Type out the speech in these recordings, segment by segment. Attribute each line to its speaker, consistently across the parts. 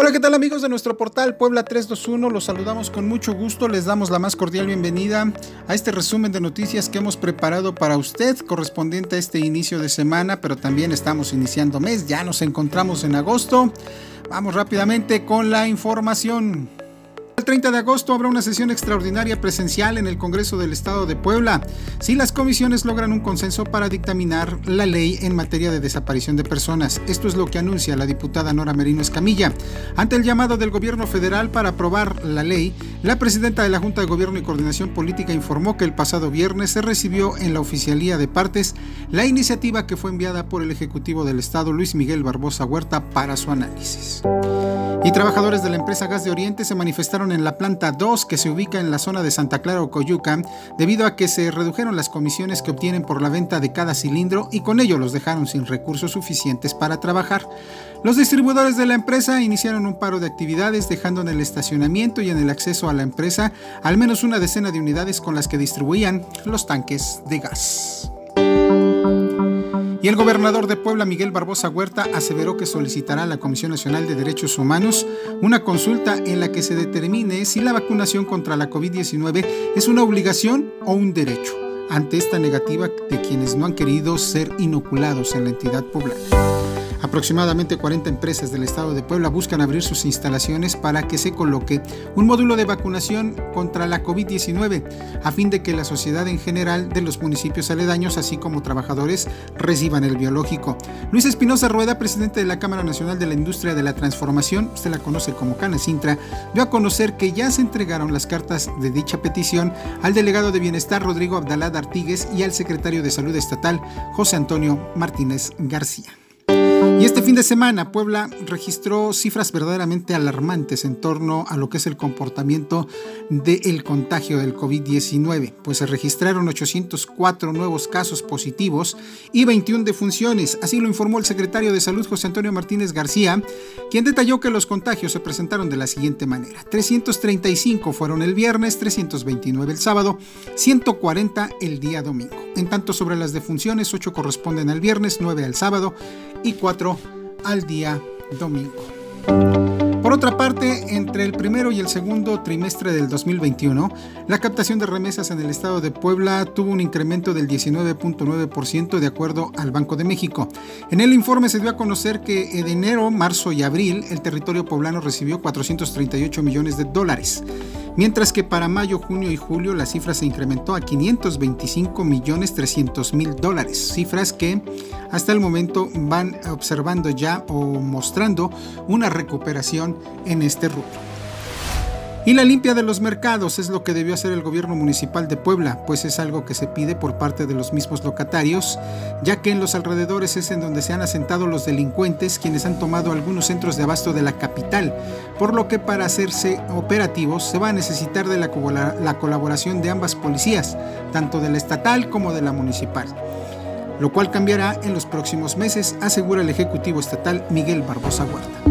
Speaker 1: Hola, ¿qué tal amigos de nuestro portal Puebla 321? Los saludamos con mucho gusto, les damos la más cordial bienvenida a este resumen de noticias que hemos preparado para usted correspondiente a este inicio de semana, pero también estamos iniciando mes, ya nos encontramos en agosto. Vamos rápidamente con la información. El 30 de agosto habrá una sesión extraordinaria presencial en el Congreso del Estado de Puebla, si las comisiones logran un consenso para dictaminar la ley en materia de desaparición de personas. Esto es lo que anuncia la diputada Nora Merino Escamilla. Ante el llamado del gobierno federal para aprobar la ley, la presidenta de la Junta de Gobierno y Coordinación Política informó que el pasado viernes se recibió en la oficialía de partes la iniciativa que fue enviada por el Ejecutivo del Estado, Luis Miguel Barbosa Huerta, para su análisis. Trabajadores de la empresa Gas de Oriente se manifestaron en la planta 2 que se ubica en la zona de Santa Clara o Coyuca debido a que se redujeron las comisiones que obtienen por la venta de cada cilindro y con ello los dejaron sin recursos suficientes para trabajar. Los distribuidores de la empresa iniciaron un paro de actividades dejando en el estacionamiento y en el acceso a la empresa al menos una decena de unidades con las que distribuían los tanques de gas. El gobernador de Puebla, Miguel Barbosa Huerta, aseveró que solicitará a la Comisión Nacional de Derechos Humanos una consulta en la que se determine si la vacunación contra la COVID-19 es una obligación o un derecho, ante esta negativa de quienes no han querido ser inoculados en la entidad poblana. Aproximadamente 40 empresas del estado de Puebla buscan abrir sus instalaciones para que se coloque un módulo de vacunación contra la COVID-19, a fin de que la sociedad en general de los municipios aledaños, así como trabajadores, reciban el biológico. Luis Espinosa Rueda, presidente de la Cámara Nacional de la Industria de la Transformación, usted la conoce como Canacintra, dio a conocer que ya se entregaron las cartas de dicha petición al delegado de Bienestar Rodrigo Abdalá Artigues y al secretario de Salud Estatal José Antonio Martínez García. Y este fin de semana Puebla registró cifras verdaderamente alarmantes en torno a lo que es el comportamiento del contagio del COVID-19, pues se registraron 804 nuevos casos positivos y 21 defunciones, así lo informó el secretario de Salud José Antonio Martínez García, quien detalló que los contagios se presentaron de la siguiente manera. 335 fueron el viernes, 329 el sábado, 140 el día domingo. En tanto sobre las defunciones, 8 corresponden al viernes, 9 al sábado y 4 al día domingo. Por otra parte, entre el primero y el segundo trimestre del 2021, la captación de remesas en el estado de Puebla tuvo un incremento del 19.9% de acuerdo al Banco de México. En el informe se dio a conocer que en enero, marzo y abril el territorio poblano recibió 438 millones de dólares mientras que para mayo, junio y julio la cifra se incrementó a 525 millones 300 mil dólares, cifras que hasta el momento van observando ya o mostrando una recuperación en este rubro. Y la limpia de los mercados es lo que debió hacer el gobierno municipal de Puebla, pues es algo que se pide por parte de los mismos locatarios, ya que en los alrededores es en donde se han asentado los delincuentes quienes han tomado algunos centros de abasto de la capital, por lo que para hacerse operativos se va a necesitar de la, la colaboración de ambas policías, tanto de la estatal como de la municipal lo cual cambiará en los próximos meses, asegura el Ejecutivo Estatal Miguel Barbosa Huerta.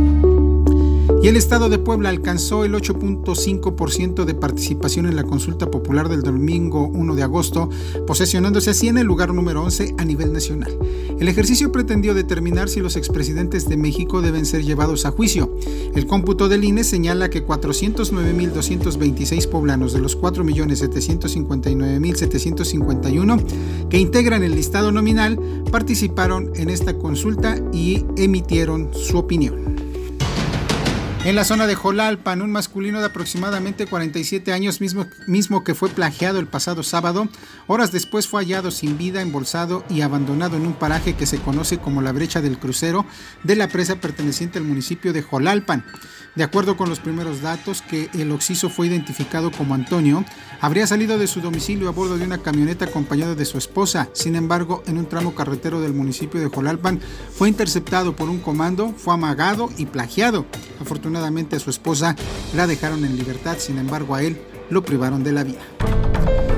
Speaker 1: El Estado de Puebla alcanzó el 8.5% de participación en la consulta popular del domingo 1 de agosto, posesionándose así en el lugar número 11 a nivel nacional. El ejercicio pretendió determinar si los expresidentes de México deben ser llevados a juicio. El cómputo del INE señala que 409.226 poblanos de los 4.759.751 que integran el listado nominal participaron en esta consulta y emitieron su opinión. En la zona de Jolalpan, un masculino de aproximadamente 47 años, mismo, que fue plagiado el pasado sábado, horas después fue hallado sin vida, embolsado y abandonado en un paraje que se conoce como la brecha del crucero de la presa perteneciente al municipio de Jolalpan. De acuerdo con los primeros datos, que el occiso fue identificado como Antonio, habría salido de su domicilio a bordo de una camioneta acompañado de su esposa. Sin embargo, en un tramo carretero del municipio de Jolalpan, fue interceptado por un comando, fue amagado y plagiado. Afortunadamente a su esposa la dejaron en libertad, sin embargo a él lo privaron de la vida.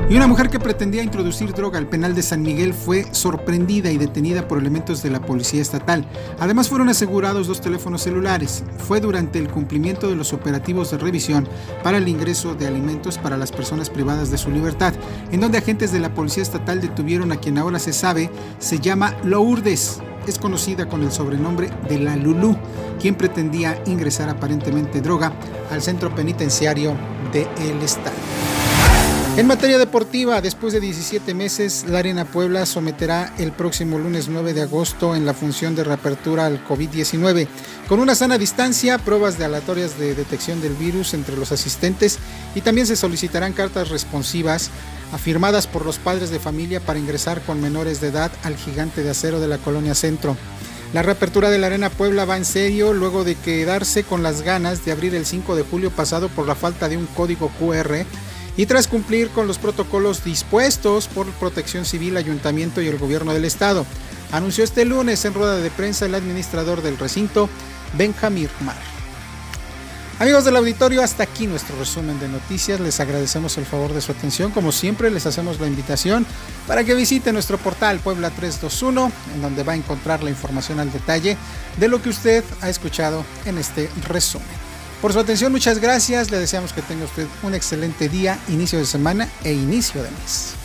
Speaker 1: Y una mujer que pretendía introducir droga al penal de San Miguel fue sorprendida y detenida por elementos de la policía estatal. Además fueron asegurados dos teléfonos celulares. Fue durante el cumplimiento de los operativos de revisión para el ingreso de alimentos para las personas privadas de su libertad, en donde agentes de la policía estatal detuvieron a quien ahora se sabe se llama Lourdes es conocida con el sobrenombre de la Lulú, quien pretendía ingresar aparentemente droga al centro penitenciario de El Estado. En materia deportiva, después de 17 meses, la Arena Puebla someterá el próximo lunes 9 de agosto en la función de reapertura al COVID-19, con una sana distancia, pruebas de aleatorias de detección del virus entre los asistentes y también se solicitarán cartas responsivas afirmadas por los padres de familia para ingresar con menores de edad al gigante de acero de la colonia Centro. La reapertura de la Arena Puebla va en serio luego de quedarse con las ganas de abrir el 5 de julio pasado por la falta de un código QR y tras cumplir con los protocolos dispuestos por Protección Civil, Ayuntamiento y el Gobierno del Estado. Anunció este lunes en rueda de prensa el administrador del recinto, Benjamín Mar. Amigos del auditorio, hasta aquí nuestro resumen de noticias. Les agradecemos el favor de su atención. Como siempre, les hacemos la invitación para que visite nuestro portal Puebla 321, en donde va a encontrar la información al detalle de lo que usted ha escuchado en este resumen. Por su atención, muchas gracias. Le deseamos que tenga usted un excelente día, inicio de semana e inicio de mes.